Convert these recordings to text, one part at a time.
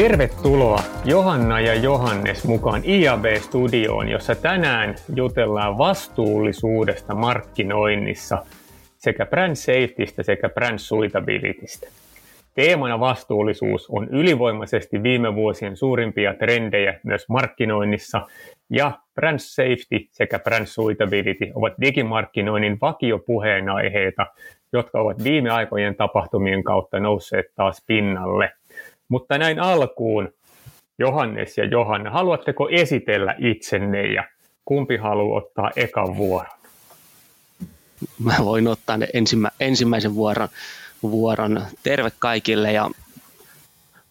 Tervetuloa Johanna ja Johannes mukaan IAB-studioon, jossa tänään jutellaan vastuullisuudesta markkinoinnissa sekä brand safetystä sekä brand suitabilitystä. Teemana vastuullisuus on ylivoimaisesti viime vuosien suurimpia trendejä myös markkinoinnissa, ja brand safety sekä brand suitability ovat digimarkkinoinnin vakiopuheenaiheita, jotka ovat viime aikojen tapahtumien kautta nousseet taas pinnalle – mutta näin alkuun, Johannes ja Johanna, haluatteko esitellä itsenne ja kumpi haluaa ottaa ekan vuoron? Mä voin ottaa ensimmä, ensimmäisen vuoron, vuoron. Terve kaikille ja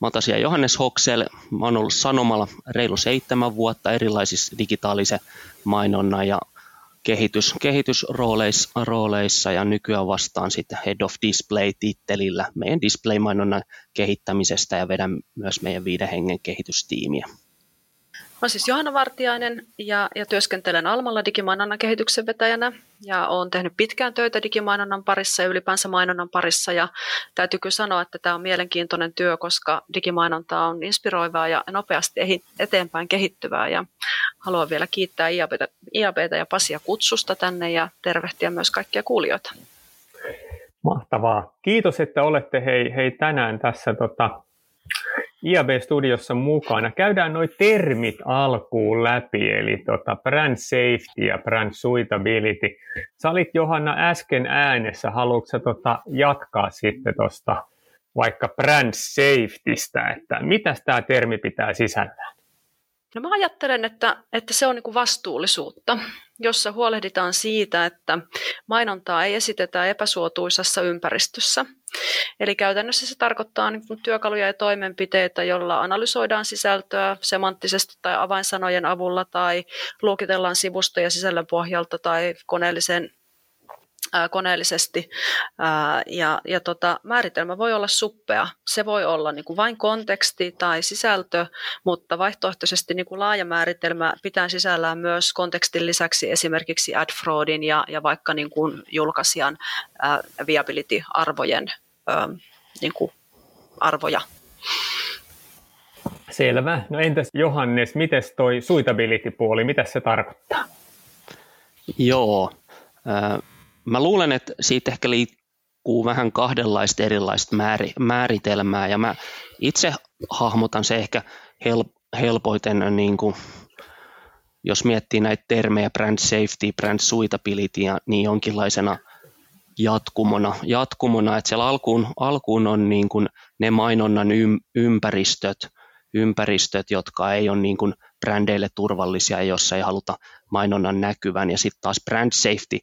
Mä oon tosiaan Johannes Hoksel. Mä oon ollut Sanomalla reilu seitsemän vuotta erilaisissa digitaalisen mainonnan ja kehitys, kehitysrooleissa ja nykyään vastaan sitten Head of Display-tittelillä meidän display-mainonnan kehittämisestä ja vedän myös meidän viiden hengen kehitystiimiä. Olen siis Johanna Vartiainen ja, ja työskentelen Almalla digimainonnan kehityksen vetäjänä ja olen tehnyt pitkään töitä digimainonnan parissa ja ylipäänsä mainonnan parissa ja täytyy kyllä sanoa, että tämä on mielenkiintoinen työ, koska digimainonta on inspiroivaa ja nopeasti eteenpäin kehittyvää ja haluan vielä kiittää IABtä, IABtä ja Pasia kutsusta tänne ja tervehtiä myös kaikkia kuulijoita. Mahtavaa. Kiitos, että olette hei, hei tänään tässä tota, IAB-studiossa mukana. Käydään noin termit alkuun läpi, eli tota brand safety ja brand suitability. Sä olit Johanna äsken äänessä, haluatko tota jatkaa sitten tuosta vaikka brand safetystä, että mitä tämä termi pitää sisällään? No mä ajattelen, että, että se on niin vastuullisuutta, jossa huolehditaan siitä, että mainontaa ei esitetä epäsuotuisassa ympäristössä. Eli käytännössä se tarkoittaa niin työkaluja ja toimenpiteitä, joilla analysoidaan sisältöä semanttisesti tai avainsanojen avulla tai luokitellaan sivustoja sisällön pohjalta tai koneellisen koneellisesti. ja, ja tota, määritelmä voi olla suppea. Se voi olla niin kuin vain konteksti tai sisältö, mutta vaihtoehtoisesti niin kuin laaja määritelmä pitää sisällään myös kontekstin lisäksi esimerkiksi ad fraudin ja, ja vaikka niin kuin julkaisijan viability-arvojen niin kuin arvoja. Selvä. No entäs Johannes, miten toi suitability-puoli, mitä se tarkoittaa? Joo, Mä luulen, että siitä ehkä liikkuu vähän kahdenlaista erilaista määritelmää. Ja mä itse hahmotan se ehkä helpoiten, niin kuin, jos miettii näitä termejä brand safety, brand suitability, niin jonkinlaisena jatkumona, jatkumona. Että siellä alkuun, alkuun on niin kuin ne mainonnan ympäristöt, ympäristöt, jotka ei ole niin kuin brändeille turvallisia, jossa ei haluta mainonnan näkyvän, ja sitten taas brand safety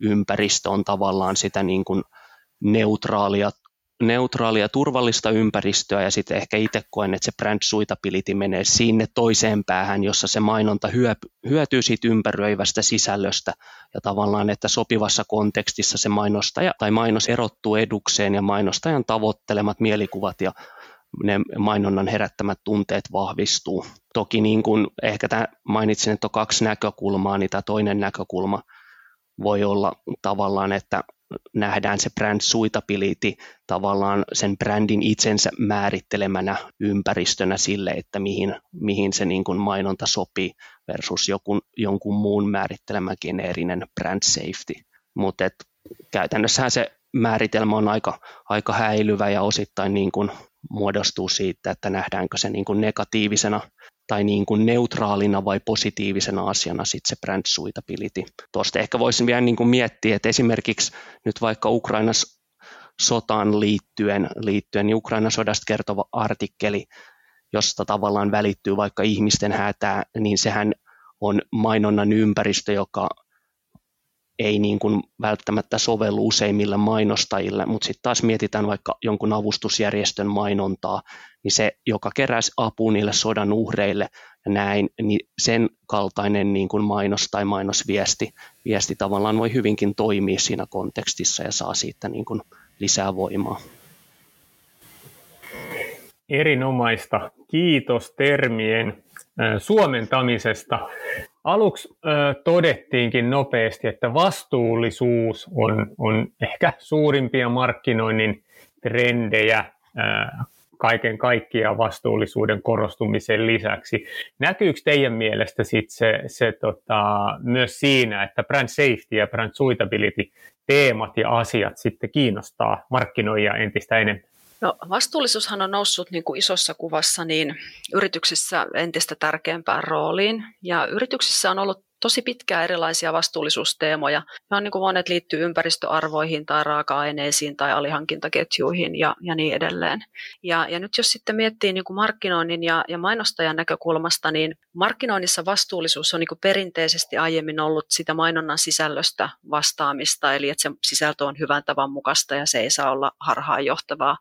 ympäristö on tavallaan sitä niin kuin neutraalia, neutraalia turvallista ympäristöä ja sitten ehkä itse koen, että se brand suitability menee sinne toiseen päähän, jossa se mainonta hyötyy siitä ympäröivästä sisällöstä ja tavallaan, että sopivassa kontekstissa se mainostaja tai mainos erottuu edukseen ja mainostajan tavoittelemat mielikuvat ja ne mainonnan herättämät tunteet vahvistuu. Toki niin kuin ehkä tämä mainitsin, että on kaksi näkökulmaa, niin tämä toinen näkökulma – voi olla tavallaan, että nähdään se brand suitability tavallaan sen brändin itsensä määrittelemänä ympäristönä sille, että mihin, mihin se niin kuin mainonta sopii versus joku, jonkun muun määrittelemä geneerinen brand safety. Mutta käytännössähän se määritelmä on aika, aika häilyvä ja osittain niin kuin muodostuu siitä, että nähdäänkö se niin kuin negatiivisena tai niin kuin neutraalina vai positiivisena asiana sitten se brand suitability. Tuosta ehkä voisin vielä niin kuin miettiä, että esimerkiksi nyt vaikka Ukrainas sotaan liittyen, liittyen niin Ukrainan sodasta kertova artikkeli, josta tavallaan välittyy vaikka ihmisten hätää, niin sehän on mainonnan ympäristö, joka ei niin kuin välttämättä sovellu useimmille mainostajille, mutta sitten taas mietitään vaikka jonkun avustusjärjestön mainontaa, niin se, joka keräsi apua niille sodan uhreille ja näin, niin sen kaltainen niin kuin mainos tai mainosviesti viesti tavallaan voi hyvinkin toimia siinä kontekstissa ja saa siitä niin kuin lisää voimaa. Erinomaista. Kiitos termien suomentamisesta. Aluksi todettiinkin nopeasti, että vastuullisuus on, on ehkä suurimpia markkinoinnin trendejä kaiken kaikkiaan vastuullisuuden korostumisen lisäksi. Näkyykö teidän mielestä sit se, se tota, myös siinä, että brand safety ja brand suitability teemat ja asiat sitten kiinnostaa markkinoijia entistä enemmän? No, vastuullisuushan on noussut niin kuin isossa kuvassa niin yrityksissä entistä tärkeämpään rooliin. Ja yrityksissä on ollut tosi pitkään erilaisia vastuullisuusteemoja. Ne on niin kuin monet liittyy ympäristöarvoihin tai raaka-aineisiin tai alihankintaketjuihin ja, ja niin edelleen. Ja, ja nyt jos sitten miettii niin kuin markkinoinnin ja, ja mainostajan näkökulmasta, niin markkinoinnissa vastuullisuus on niin kuin perinteisesti aiemmin ollut sitä mainonnan sisällöstä vastaamista, eli että se sisältö on hyvän tavan mukaista ja se ei saa olla harhaanjohtavaa.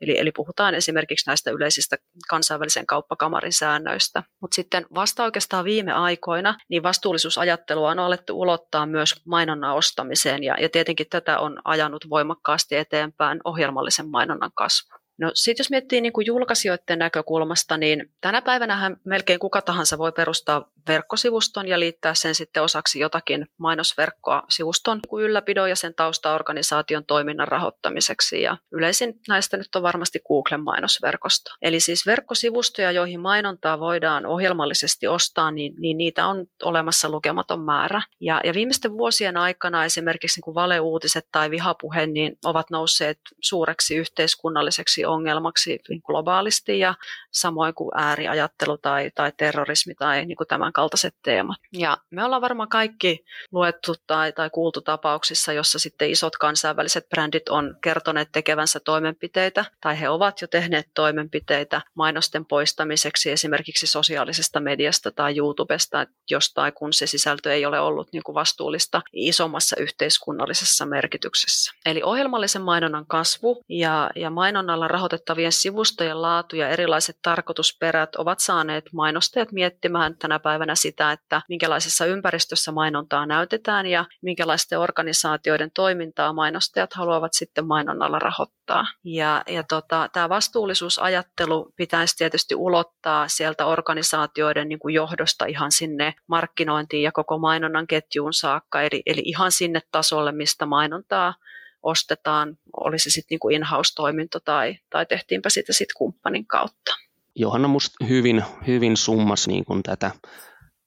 Eli, eli puhutaan esimerkiksi näistä yleisistä kansainvälisen kauppakamarin säännöistä. Mutta sitten vasta oikeastaan viime aikoina, niin vastuullisuus tulevaisuusajattelua on alettu ulottaa myös mainonnan ostamiseen ja, ja tietenkin tätä on ajanut voimakkaasti eteenpäin ohjelmallisen mainonnan kasvu. No sitten jos miettii niin kuin julkaisijoiden näkökulmasta, niin tänä päivänä melkein kuka tahansa voi perustaa verkkosivuston ja liittää sen sitten osaksi jotakin mainosverkkoa sivuston ylläpidon ja sen taustaorganisaation toiminnan rahoittamiseksi. Ja yleisin näistä nyt on varmasti Googlen mainosverkosto. Eli siis verkkosivustoja, joihin mainontaa voidaan ohjelmallisesti ostaa, niin, niin niitä on olemassa lukematon määrä. Ja, ja viimeisten vuosien aikana esimerkiksi niin kuin valeuutiset tai vihapuhe niin ovat nousseet suureksi yhteiskunnalliseksi ongelmaksi globaalisti ja samoin kuin ääriajattelu tai, tai terrorismi tai niin kuin tämän kaltaiset teemat. Ja me ollaan varmaan kaikki luettu tai, tai kuultu tapauksissa, jossa sitten isot kansainväliset brändit on kertoneet tekevänsä toimenpiteitä tai he ovat jo tehneet toimenpiteitä mainosten poistamiseksi esimerkiksi sosiaalisesta mediasta tai YouTubesta jostain, kun se sisältö ei ole ollut niin kuin vastuullista isommassa yhteiskunnallisessa merkityksessä. Eli ohjelmallisen mainonnan kasvu ja, ja mainonnalla rahoitettavien sivustojen laatu ja erilaiset tarkoitusperät ovat saaneet mainostajat miettimään tänä päivänä sitä, että minkälaisessa ympäristössä mainontaa näytetään ja minkälaisten organisaatioiden toimintaa mainostajat haluavat sitten mainonnalla rahoittaa. Ja, ja tota, tämä vastuullisuusajattelu pitäisi tietysti ulottaa sieltä organisaatioiden niin kuin johdosta ihan sinne markkinointiin ja koko mainonnan ketjuun saakka, eli, eli ihan sinne tasolle, mistä mainontaa ostetaan, olisi sitten niinku in-house-toiminto tai, tai tehtiinpä sitä sitten kumppanin kautta. Johanna musta hyvin, hyvin summas niin kuin tätä,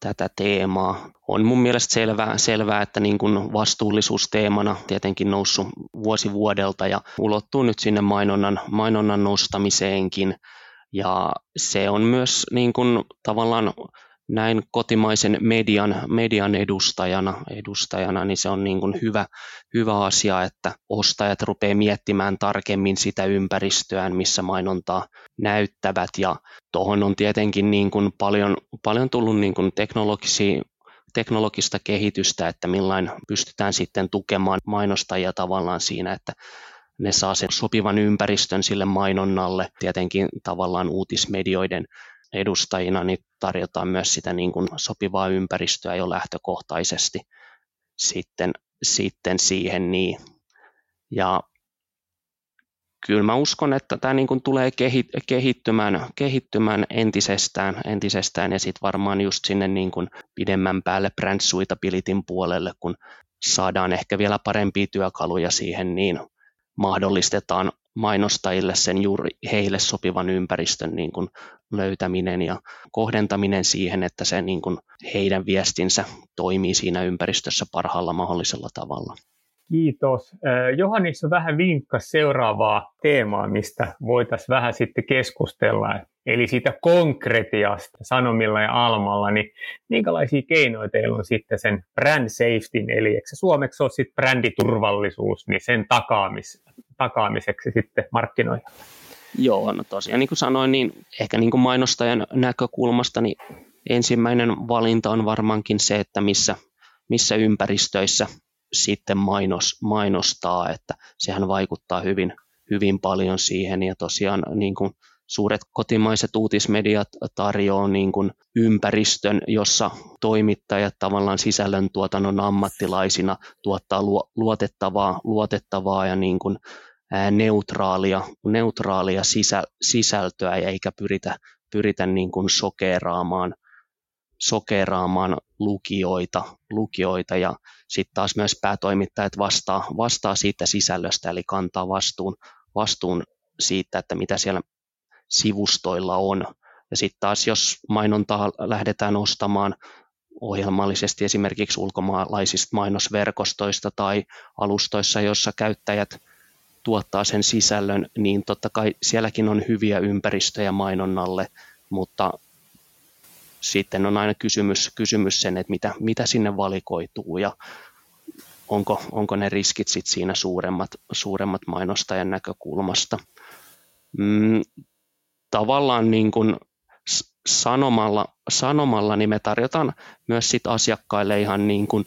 tätä teemaa. On mun mielestä selvää, selvää että niin kuin vastuullisuusteemana tietenkin noussut vuosi vuodelta ja ulottuu nyt sinne mainonnan, mainonnan nostamiseenkin. Ja se on myös niin kuin tavallaan näin kotimaisen median, median edustajana, edustajana, niin se on niin kuin hyvä, hyvä asia, että ostajat rupeaa miettimään tarkemmin sitä ympäristöään, missä mainontaa näyttävät. Ja tuohon on tietenkin niin kuin paljon, paljon tullut niin kuin teknologisia teknologista kehitystä, että millain pystytään sitten tukemaan mainostajia tavallaan siinä, että ne saa sen sopivan ympäristön sille mainonnalle, tietenkin tavallaan uutismedioiden edustajina niin tarjotaan myös sitä niin kuin sopivaa ympäristöä jo lähtökohtaisesti sitten, sitten siihen. Niin. Ja kyllä mä uskon, että tämä niin kuin tulee kehittymään, kehittymään entisestään, entisestään ja sitten varmaan just sinne niin kuin pidemmän päälle brand suitabilityn puolelle, kun saadaan ehkä vielä parempia työkaluja siihen, niin mahdollistetaan mainostajille sen juuri heille sopivan ympäristön niin kuin löytäminen ja kohdentaminen siihen, että se niin kuin heidän viestinsä toimii siinä ympäristössä parhaalla mahdollisella tavalla. Kiitos. Johannissa vähän vinkkas seuraavaa teemaa, mistä voitaisiin vähän sitten keskustella. Eli siitä konkretiasta Sanomilla ja Almalla, niin minkälaisia keinoja teillä on sitten sen brand safety, eli eikö se suomeksi ole sitten bränditurvallisuus, niin sen takaamis, takaamiseksi sitten markkinoilla? Joo, no tosiaan niin kuin sanoin, niin ehkä niin kuin mainostajan näkökulmasta, niin ensimmäinen valinta on varmaankin se, että missä, missä ympäristöissä sitten mainos, mainostaa, että sehän vaikuttaa hyvin, hyvin paljon siihen. Ja tosiaan niin kuin suuret kotimaiset uutismediat tarjoaa niin kuin ympäristön, jossa toimittajat tavallaan sisällöntuotannon ammattilaisina tuottaa luotettavaa, luotettavaa ja niin kuin neutraalia, neutraalia sisä, sisältöä eikä pyritä, pyritä niin kuin sokeraamaan, sokeraamaan lukijoita, lukijoita ja sitten taas myös päätoimittajat vastaa, vastaa siitä sisällöstä eli kantaa vastuun, vastuun siitä, että mitä siellä sivustoilla on. Ja sitten taas jos mainontaa lähdetään ostamaan ohjelmallisesti esimerkiksi ulkomaalaisista mainosverkostoista tai alustoissa, jossa käyttäjät tuottaa sen sisällön, niin totta kai sielläkin on hyviä ympäristöjä mainonnalle, mutta sitten on aina kysymys, kysymys sen, että mitä, mitä sinne valikoituu ja onko, onko ne riskit sit siinä suuremmat, suuremmat mainostajan näkökulmasta. Mm, tavallaan niin kuin sanomalla, sanomalla niin me tarjotaan myös sit asiakkaille ihan niin kuin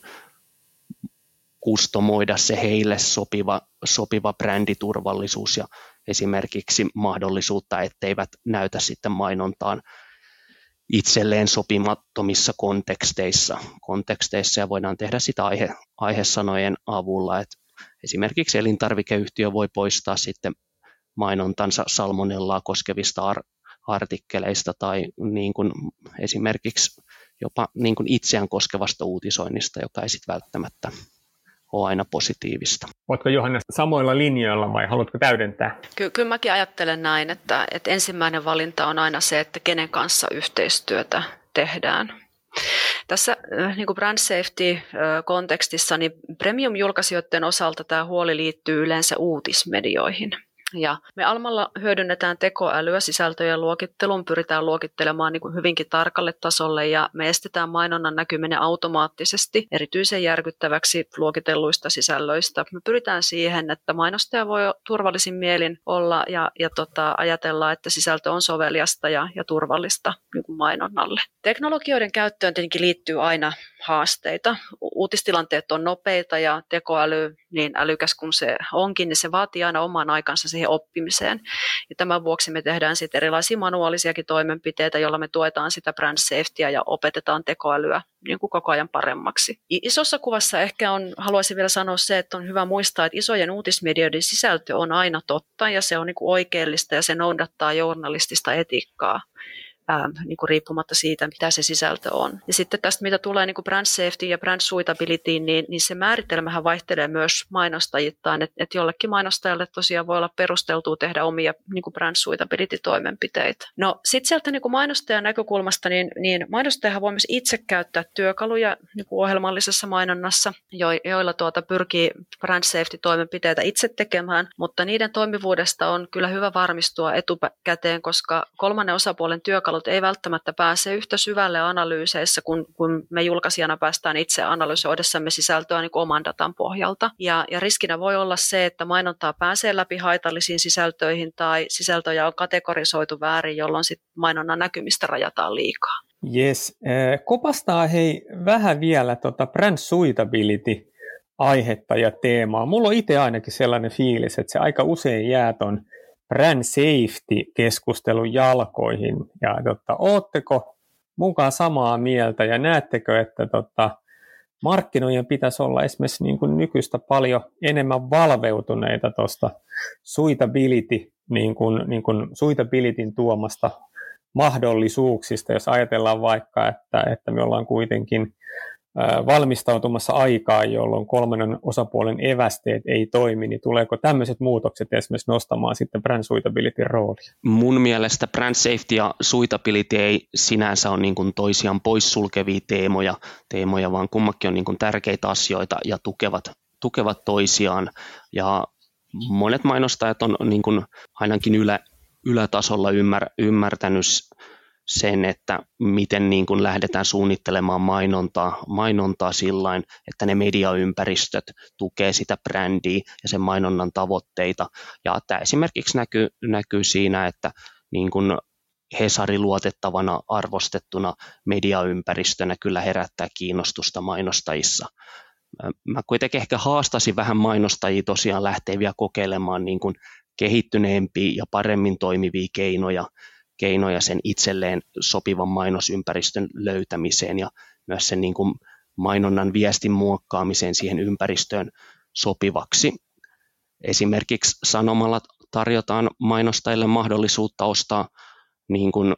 kustomoida se heille sopiva, sopiva bränditurvallisuus ja esimerkiksi mahdollisuutta, etteivät näytä sitten mainontaan itselleen sopimattomissa konteksteissa, konteksteissa ja voidaan tehdä sitä aihe, aihesanojen avulla, että esimerkiksi elintarvikeyhtiö voi poistaa sitten mainontansa salmonellaa koskevista ar- artikkeleista tai niin kuin esimerkiksi jopa niin kuin itseään koskevasta uutisoinnista, joka ei sitten välttämättä ole aina positiivista. Oletko Johannes samoilla linjoilla vai haluatko täydentää? Ky- kyllä mäkin ajattelen näin, että, että ensimmäinen valinta on aina se, että kenen kanssa yhteistyötä tehdään. Tässä äh, niin kuin brand safety-kontekstissa niin premium-julkaisijoiden osalta tämä huoli liittyy yleensä uutismedioihin – ja me Almalla hyödynnetään tekoälyä sisältöjen luokitteluun, pyritään luokittelemaan niin kuin hyvinkin tarkalle tasolle ja me estetään mainonnan näkyminen automaattisesti erityisen järkyttäväksi luokitelluista sisällöistä. Me pyritään siihen, että mainostaja voi turvallisin mielin olla ja, ja tota, ajatella, että sisältö on soveliasta ja, ja turvallista niin kuin mainonnalle. Teknologioiden käyttöön tietenkin liittyy aina haasteita. Uutistilanteet on nopeita ja tekoäly, niin älykäs kuin se onkin, niin se vaatii aina oman aikansa siihen oppimiseen. Ja tämän vuoksi me tehdään sitten erilaisia manuaalisiakin toimenpiteitä, joilla me tuetaan sitä brand safetya ja opetetaan tekoälyä niin kuin koko ajan paremmaksi. Isossa kuvassa ehkä on, haluaisin vielä sanoa se, että on hyvä muistaa, että isojen uutismedioiden sisältö on aina totta ja se on niin kuin oikeellista ja se noudattaa journalistista etiikkaa ää, niin kuin riippumatta siitä, mitä se sisältö on. Ja sitten tästä, mitä tulee niin kuin brand safety ja brand suitability, niin, niin se määritelmähän vaihtelee myös mainostajittain, että et jollekin mainostajalle tosiaan voi olla perusteltua tehdä omia niin kuin brand suitability-toimenpiteitä. No sitten sieltä niin kuin mainostajan näkökulmasta, niin, niin mainostajahan voi myös itse käyttää työkaluja niin kuin ohjelmallisessa mainonnassa, jo, joilla tuota pyrkii brand safety-toimenpiteitä itse tekemään, mutta niiden toimivuudesta on kyllä hyvä varmistua etukäteen, koska kolmannen osapuolen työkalu työkalut ei välttämättä pääse yhtä syvälle analyyseissä, kun, kun me julkaisijana päästään itse analysoidessamme sisältöä niin oman datan pohjalta. Ja, ja riskinä voi olla se, että mainontaa pääsee läpi haitallisiin sisältöihin tai sisältöjä on kategorisoitu väärin, jolloin sit mainonnan näkymistä rajataan liikaa. Yes. Kopastaa hei vähän vielä tota brand suitability aihetta ja teemaa. Mulla on itse ainakin sellainen fiilis, että se aika usein jää ton brand safety-keskustelun jalkoihin. Ja tota, ootteko mukaan samaa mieltä ja näettekö, että tota, markkinoiden pitäisi olla esimerkiksi niin kuin nykyistä paljon enemmän valveutuneita tuosta suitability, niin kuin, niin kuin suitabilityn tuomasta mahdollisuuksista, jos ajatellaan vaikka, että, että me ollaan kuitenkin valmistautumassa aikaa, jolloin kolmannen osapuolen evästeet ei toimi, niin tuleeko tämmöiset muutokset esimerkiksi nostamaan sitten brand suitability roolia? Mun mielestä brand safety ja suitability ei sinänsä ole niin kuin toisiaan poissulkevia teemoja, teemoja, vaan kummakin on niin kuin tärkeitä asioita ja tukevat, tukevat toisiaan. Ja monet mainostajat on niin kuin ainakin ylä, ylätasolla ymmär, ymmärtänyt sen, että miten niin kuin lähdetään suunnittelemaan mainontaa, mainontaa sillain, että ne mediaympäristöt tukee sitä brändiä ja sen mainonnan tavoitteita. Ja tämä esimerkiksi näkyy, näkyy siinä, että niin kuin Hesari luotettavana arvostettuna mediaympäristönä kyllä herättää kiinnostusta mainostajissa. Mä kuitenkin ehkä haastasin vähän mainostajia tosiaan lähteä vielä kokeilemaan niin kuin kehittyneempiä ja paremmin toimivia keinoja, keinoja sen itselleen sopivan mainosympäristön löytämiseen ja myös sen niin kuin mainonnan viestin muokkaamiseen siihen ympäristöön sopivaksi. Esimerkiksi sanomalla tarjotaan mainostajille mahdollisuutta ostaa niin kuin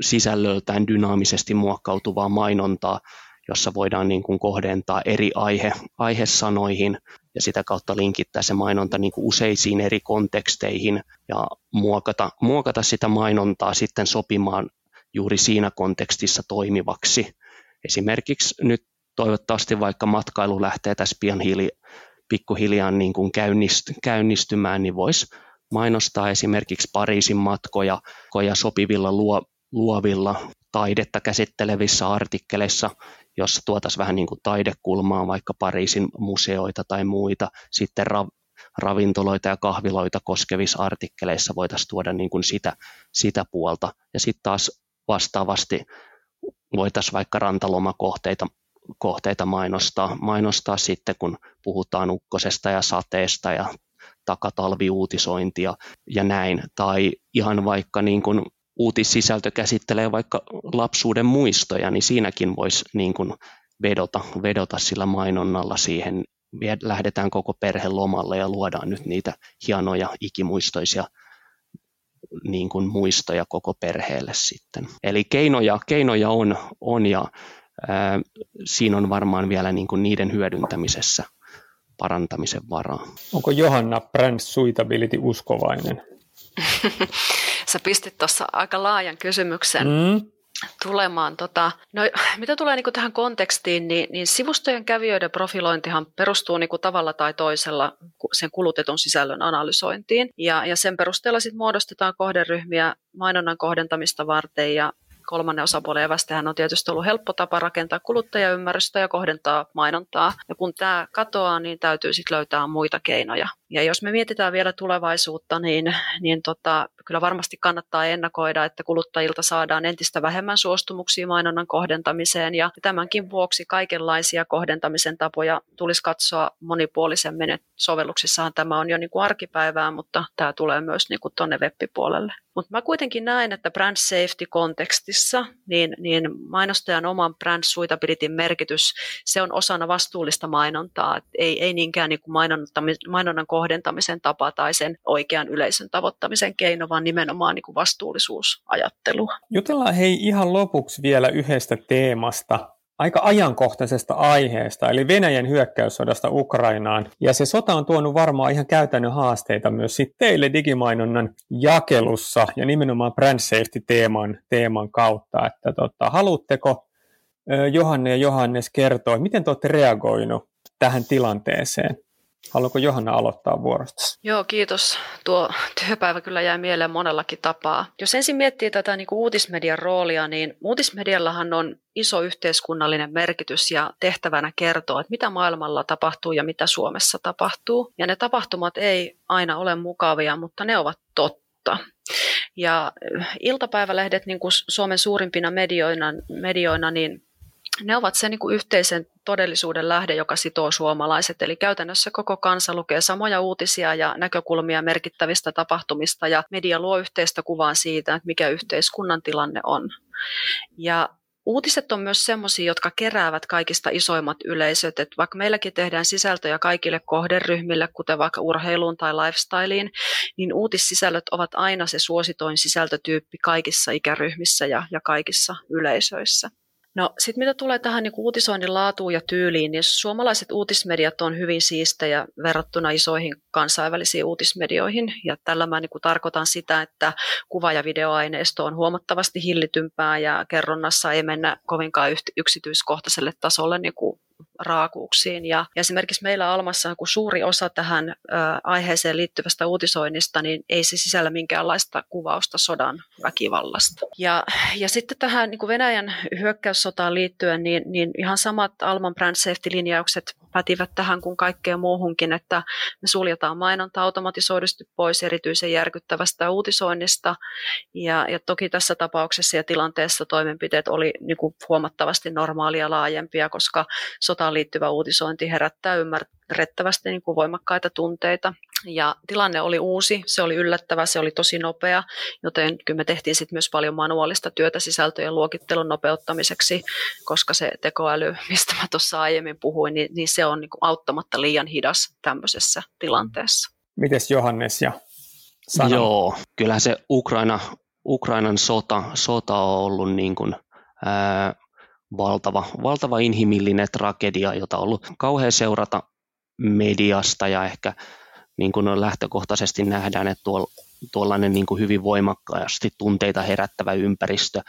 sisällöltään dynaamisesti muokkautuvaa mainontaa, jossa voidaan niin kuin kohdentaa eri aihe, aihesanoihin ja sitä kautta linkittää se mainonta niin kuin useisiin eri konteksteihin ja muokata, muokata sitä mainontaa sitten sopimaan juuri siinä kontekstissa toimivaksi. Esimerkiksi nyt toivottavasti vaikka matkailu lähtee tässä pian hiili, pikkuhiljaa niin kuin käynnistymään, niin voisi mainostaa esimerkiksi Pariisin matkoja koja sopivilla luo, luovilla taidetta käsittelevissä artikkeleissa, jossa tuotaisiin vähän niin kuin taidekulmaa, vaikka Pariisin museoita tai muita. Sitten ra, ravintoloita ja kahviloita koskevissa artikkeleissa voitaisiin tuoda niin kuin sitä, sitä puolta. Ja sitten taas vastaavasti voitaisiin vaikka rantalomakohteita kohteita mainostaa, mainostaa sitten, kun puhutaan ukkosesta ja sateesta ja takatalviuutisointia ja näin. Tai ihan vaikka niin kuin uutissisältö käsittelee vaikka lapsuuden muistoja, niin siinäkin voisi niin kuin vedota, vedota sillä mainonnalla siihen, lähdetään koko perhe lomalle ja luodaan nyt niitä hienoja ikimuistoisia niin kuin muistoja koko perheelle sitten. Eli keinoja, keinoja on, on ja ää, siinä on varmaan vielä niin kuin niiden hyödyntämisessä parantamisen varaa. Onko Johanna Brand Suitability uskovainen? Sä pistit tuossa aika laajan kysymyksen. Mm tulemaan. Tota, no, mitä tulee niin tähän kontekstiin, niin, niin sivustojen kävijöiden profilointihan perustuu niin tavalla tai toisella sen kulutetun sisällön analysointiin. Ja, ja sen perusteella sitten muodostetaan kohderyhmiä mainonnan kohdentamista varten ja kolmannen osapuolen evästähän on tietysti ollut helppo tapa rakentaa kuluttajaymmärrystä ja kohdentaa mainontaa. Ja kun tämä katoaa, niin täytyy sitten löytää muita keinoja. Ja jos me mietitään vielä tulevaisuutta, niin, niin tota, kyllä varmasti kannattaa ennakoida, että kuluttajilta saadaan entistä vähemmän suostumuksia mainonnan kohdentamiseen. Ja tämänkin vuoksi kaikenlaisia kohdentamisen tapoja tulisi katsoa monipuolisemmin. Sovelluksissahan tämä on jo niin kuin arkipäivää, mutta tämä tulee myös niin kuin tuonne web-puolelle. Mutta mä kuitenkin näen, että brand safety-kontekstissa niin, niin mainostajan oman brand suitability merkitys, se on osana vastuullista mainontaa. Et ei, ei niinkään niin kuin mainonnan kohdentamisen tapa tai sen oikean yleisön tavoittamisen keino, vaan nimenomaan niin kuin vastuullisuusajattelu. Jutellaan hei ihan lopuksi vielä yhdestä teemasta, aika ajankohtaisesta aiheesta, eli Venäjän hyökkäyssodasta Ukrainaan. Ja se sota on tuonut varmaan ihan käytännön haasteita myös sit teille digimainonnan jakelussa ja nimenomaan brand safety-teeman teeman kautta. Että tota, haluatteko Johanne ja Johannes kertoa, miten te olette reagoinut tähän tilanteeseen? Haluatko Johanna aloittaa vuorosta? Joo, kiitos. Tuo työpäivä kyllä jäi mieleen monellakin tapaa. Jos ensin miettii tätä niin kuin uutismedian roolia, niin uutismediallahan on iso yhteiskunnallinen merkitys ja tehtävänä kertoa, että mitä maailmalla tapahtuu ja mitä Suomessa tapahtuu. Ja ne tapahtumat ei aina ole mukavia, mutta ne ovat totta. Ja iltapäivälehdet niin kuin Suomen suurimpina medioina, medioina niin ne ovat se niin kuin yhteisen todellisuuden lähde, joka sitoo suomalaiset. Eli käytännössä koko kansa lukee samoja uutisia ja näkökulmia merkittävistä tapahtumista ja media luo yhteistä kuvaa siitä, että mikä yhteiskunnan tilanne on. Ja Uutiset on myös sellaisia, jotka keräävät kaikista isoimmat yleisöt. Että vaikka meilläkin tehdään sisältöjä kaikille kohderyhmille, kuten vaikka urheiluun tai lifestyleen, niin uutissisällöt ovat aina se suositoin sisältötyyppi kaikissa ikäryhmissä ja, ja kaikissa yleisöissä. No sitten mitä tulee tähän niin uutisoinnin laatuun ja tyyliin, niin suomalaiset uutismediat on hyvin siistejä verrattuna isoihin kansainvälisiin uutismedioihin. Ja tällä mä niin kuin tarkoitan sitä, että kuva- ja videoaineisto on huomattavasti hillitympää ja kerronnassa ei mennä kovinkaan yksityiskohtaiselle tasolle niin kuin raakuuksiin. Ja esimerkiksi meillä Almassa, kun suuri osa tähän ä, aiheeseen liittyvästä uutisoinnista, niin ei se sisällä minkäänlaista kuvausta sodan väkivallasta. Ja, ja sitten tähän niin kuin Venäjän hyökkäyssotaan liittyen, niin, niin ihan samat Alman brand safety-linjaukset pätivät tähän kuin kaikkeen muuhunkin, että me suljetaan mainonta automatisoidusti pois erityisen järkyttävästä uutisoinnista. Ja, ja toki tässä tapauksessa ja tilanteessa toimenpiteet oli niin kuin huomattavasti normaalia laajempia, koska sotaan liittyvä uutisointi herättää ymmärrettävästi niin kuin voimakkaita tunteita. Ja tilanne oli uusi, se oli yllättävä, se oli tosi nopea, joten kyllä me tehtiin sitten myös paljon manuaalista työtä sisältöjen luokittelun nopeuttamiseksi, koska se tekoäly, mistä mä tuossa aiemmin puhuin, niin, niin se on niin kuin auttamatta liian hidas tämmöisessä tilanteessa. Mites Johannes ja Sana? Joo, kyllä se Ukraina, Ukrainan sota, sota on ollut niin kuin, ää, valtava, valtava inhimillinen tragedia, jota on ollut kauhean seurata mediasta ja ehkä niin kuin lähtökohtaisesti nähdään, että tuolla, tuollainen niin kuin hyvin voimakkaasti tunteita herättävä ympäristö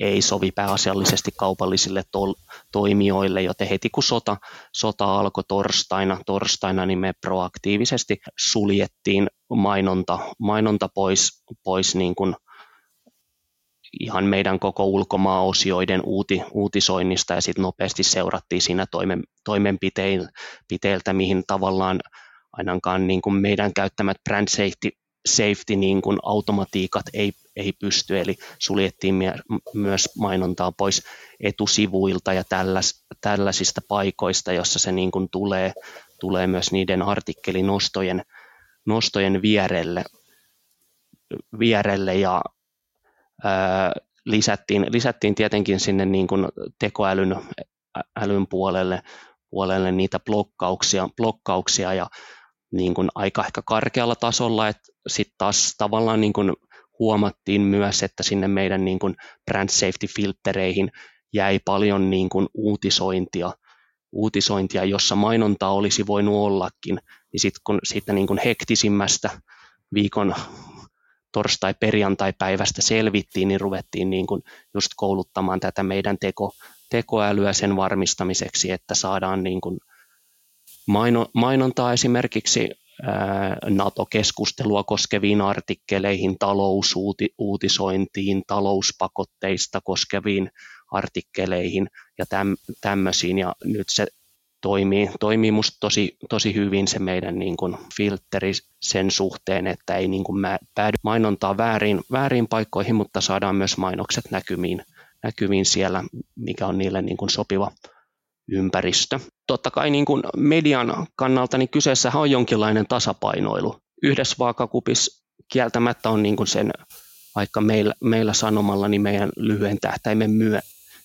ei sovi pääasiallisesti kaupallisille to- toimijoille, joten heti kun sota, sota alkoi torstaina, torstaina, niin me proaktiivisesti suljettiin mainonta, mainonta pois, pois niin kuin ihan meidän koko ulkomaaosioiden uuti, uutisoinnista ja sitten nopeasti seurattiin siinä toimen, toimenpiteiltä, mihin tavallaan ainakaan niin kuin meidän käyttämät brand safety, safety niin kuin automatiikat ei, ei pysty, eli suljettiin myös mainontaa pois etusivuilta ja tälläs, tällaisista paikoista, jossa se niin kuin tulee, tulee myös niiden artikkelinostojen nostojen vierelle, vierelle ja lisättiin, lisättiin tietenkin sinne niin kuin tekoälyn älyn puolelle, puolelle niitä blokkauksia, blokkauksia ja niin kuin aika ehkä karkealla tasolla, että sitten taas tavallaan niin kuin huomattiin myös, että sinne meidän niin kuin brand safety filtereihin jäi paljon niin kuin uutisointia, uutisointia, jossa mainonta olisi voinut ollakin, niin sitten kun siitä niin kuin hektisimmästä viikon torstai-perjantai-päivästä selvittiin, niin ruvettiin niin kuin just kouluttamaan tätä meidän teko, tekoälyä sen varmistamiseksi, että saadaan niin kuin mainontaa esimerkiksi NATO-keskustelua koskeviin artikkeleihin, talousuutisointiin, talouspakotteista koskeviin artikkeleihin ja täm, tämmöisiin. Ja nyt se toimii, toimii musta tosi, tosi hyvin se meidän niin kuin filteri sen suhteen, että ei niin kuin päädy mainontaa väärin, väärin paikkoihin, mutta saadaan myös mainokset näkymiin, näkymiin siellä, mikä on niille niin kuin sopiva ympäristö. Totta kai niin kuin median kannalta niin kyseessä on jonkinlainen tasapainoilu. Yhdessä vaakakupissa kieltämättä on niin kuin sen, vaikka meillä, meillä sanomalla, niin meidän lyhyen tähtäimen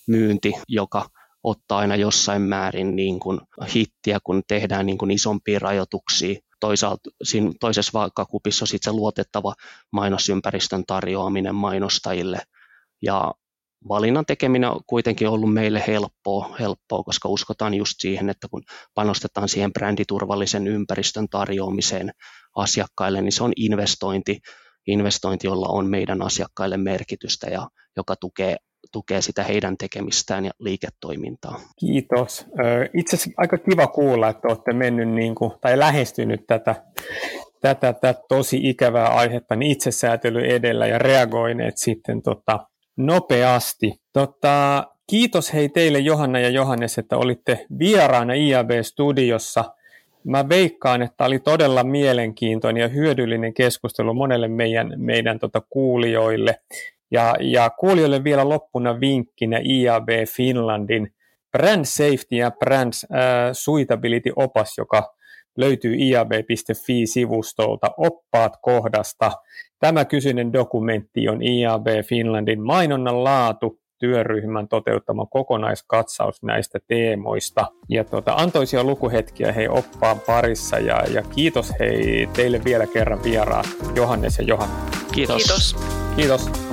myynti, joka ottaa aina jossain määrin niin kuin hittiä, kun tehdään niin kuin isompia rajoituksia. Toisaalta siinä toisessa vaakakupissa on sitten se luotettava mainosympäristön tarjoaminen mainostajille. Ja valinnan tekeminen on kuitenkin ollut meille helppoa, helppoa, koska uskotaan just siihen, että kun panostetaan siihen bränditurvallisen ympäristön tarjoamiseen asiakkaille, niin se on investointi, investointi, jolla on meidän asiakkaille merkitystä ja joka tukee, tukee sitä heidän tekemistään ja liiketoimintaa. Kiitos. Itse asiassa aika kiva kuulla, että olette mennyt niin kuin, tai lähestynyt tätä, tätä, tätä tosi ikävää aihetta niin itsesäätely edellä ja reagoineet sitten tota, nopeasti. Tota, kiitos hei teille Johanna ja Johannes, että olitte vieraana IAB-studiossa. Mä veikkaan, että oli todella mielenkiintoinen ja hyödyllinen keskustelu monelle meidän, meidän tota kuulijoille. Ja, ja kuulijoille vielä loppuna vinkkinä IAB Finlandin Brand Safety ja Brand äh, Suitability-opas, joka löytyy iab.fi-sivustolta oppaat kohdasta. Tämä kyseinen dokumentti on IAB Finlandin mainonnan laatu työryhmän toteuttama kokonaiskatsaus näistä teemoista. Ja tuota, antoisia lukuhetkiä hei oppaan parissa ja, ja kiitos hei teille vielä kerran vieraat Johannes ja Johanna. Kiitos. Kiitos. Kiitos.